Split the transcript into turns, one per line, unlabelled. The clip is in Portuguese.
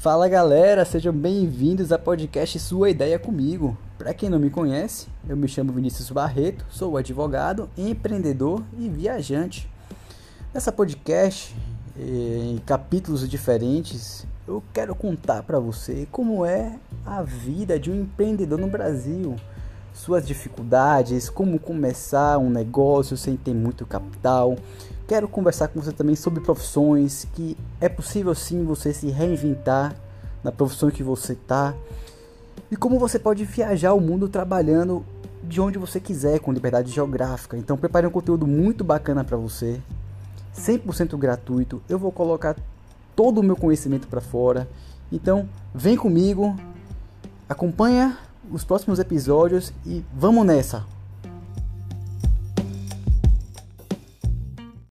Fala galera, sejam bem-vindos ao podcast Sua Ideia Comigo. Para quem não me conhece, eu me chamo Vinícius Barreto, sou advogado, empreendedor e viajante. Nessa podcast, em capítulos diferentes, eu quero contar para você como é a vida de um empreendedor no Brasil, suas dificuldades, como começar um negócio sem ter muito capital. Quero conversar com você também sobre profissões que é possível sim você se reinventar na profissão que você está e como você pode viajar o mundo trabalhando de onde você quiser com liberdade geográfica. Então preparei um conteúdo muito bacana para você, 100% gratuito. Eu vou colocar todo o meu conhecimento para fora. Então, vem comigo, acompanha os próximos episódios e vamos nessa!